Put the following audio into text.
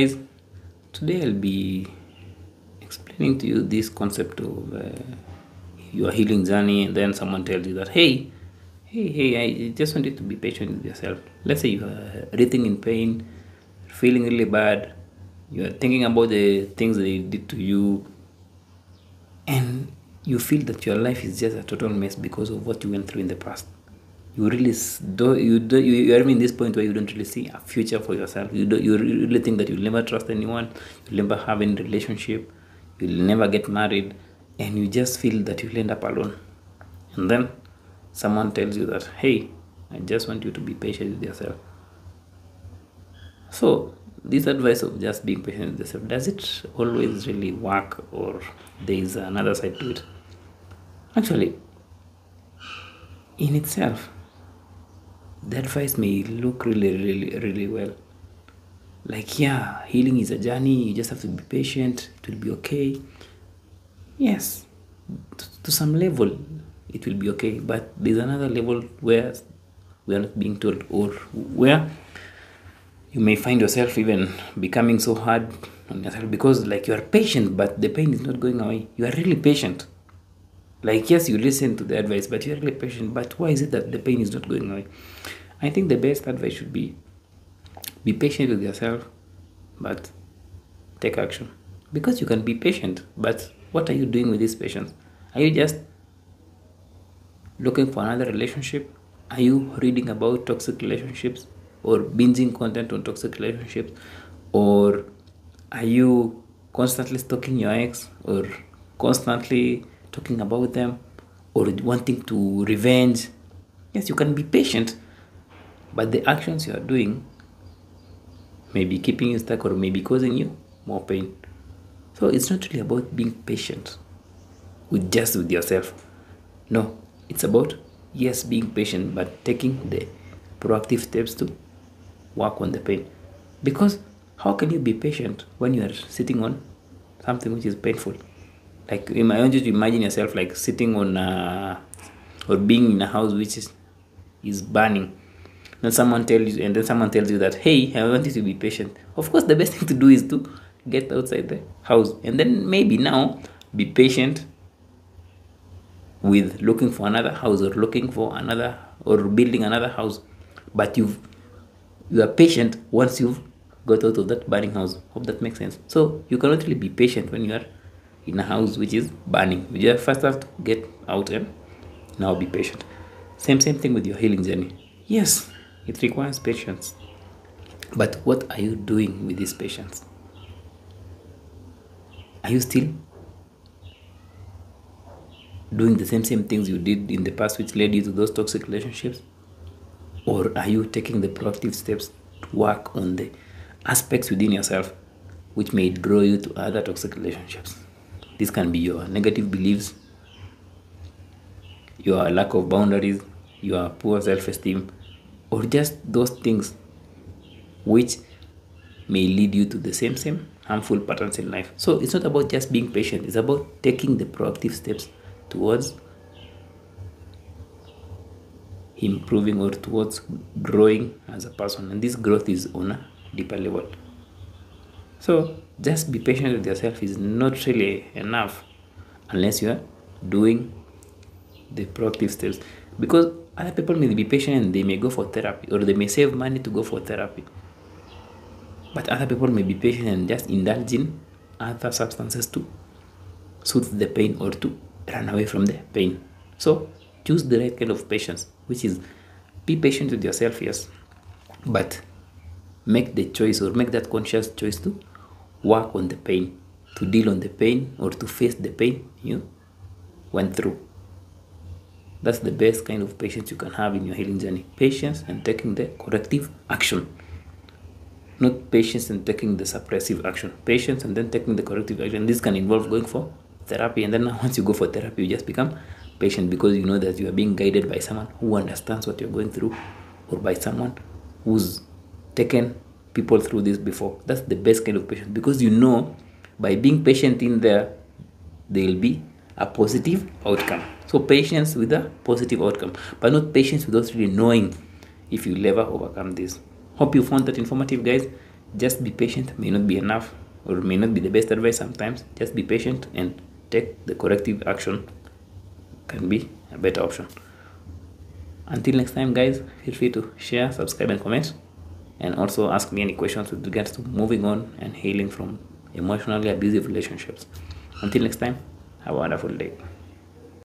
guys today i'll be explaining to you this concept of uh, your healing journey and then someone tells you that hey hey hey i just want you to be patient with yourself. Let's say you are breathing in pain feeling really bad you are thinking about the things they did to you and you feel that your life is just a total mess because of what you went through in the past you really do you do you, you are in this point where you don't really see a future for yourself. You do you really think that you'll never trust anyone you'll never have any relationship you'll never get married and you just feel that you'll end up alone. And then someone tells you that hey i just want you to be patient with yourself. So this advice of just being patient with yourself does it always really work or there is another side to it? Actually in itself the advice may look really really really well. Like yeah healing is a journey. You just have to be patient. It will be okay. Yes to some level it will be okay. But there's another level where we are not being told or where you may find yourself even becoming so hard on yourself because like you are patient but the pain is not going away. You are really patient like yes you listen to the advice but you're really patient. But why is it that the pain is not going away? I think the best advice should be be patient with yourself but take action. Because you can be patient but what are you doing with this patience are you just looking for another relationship? Are you reading about toxic relationships or binging content on toxic relationships? Or are you constantly stalking your ex or constantly talking about them or wanting to revenge. Yes you can be patient but the actions you are doing may be keeping you stuck or may be causing you more pain. So it's not really about being patient with just with yourself. No it's about yes being patient but taking the proactive steps to work on the pain. Because how can you be patient when you are sitting on something which is painful like i want you to imagine yourself like sitting on a, or being in a house which is is burning. Then someone tells you and then someone tells you that hey i want you to be patient. Of course the best thing to do is to get outside the house. And then maybe now be patient with looking for another house or looking for another or building another house. But you've you are patient once you've got out of that burning house. Hope that makes sense. So you cannot really be patient when you are in a house which is burning. You just first have to get out and now be patient? Same same thing with your healing journey. Yes it requires patience. But what are you doing with this patience? Are you still doing the same same things you did in the past which led you to those toxic relationships? Or are you taking the proactive steps to work on the aspects within yourself which may draw you to other toxic relationships this can be your negative beliefs your lack of boundaries your poor self-esteem or just those things which may lead you to the same same harmful patterns in life. So it's not about just being patient. It's about taking the proactive steps towards improving or towards growing as a person. And this growth is on a deeper level so just be patient with yourself is not really enough unless you are doing the proactive steps. Because other people may be patient and they may go for therapy or they may save money to go for therapy. But other people may be patient and just indulge in other substances to soothe the pain or to run away from the pain. So choose the right kind of patience which is be patient with yourself yes. But make the choice or make that conscious choice to work on the pain to deal on the pain or to face the pain you went through. That's the best kind of patience you can have in your healing journey. Patience and taking the corrective action. Not patience and taking the suppressive action. Patience and then taking the corrective action. This can involve going for therapy and then once you go for therapy you just become patient because you know that you are being guided by someone who understands what you're going through or by someone who's taken people through this before. That's the best kind of patience because you know by being patient in there there will be a positive outcome. So patience with a positive outcome but not patience without really knowing if you'll ever overcome this. Hope you found that informative guys. Just be patient may not be enough or may not be the best advice sometimes. Just be patient and take the corrective action. Can be a better option. Until next time guys feel free to share subscribe and comment and also ask me any questions with regards to moving on and healing from emotionally abusive relationships. Until next time have a wonderful day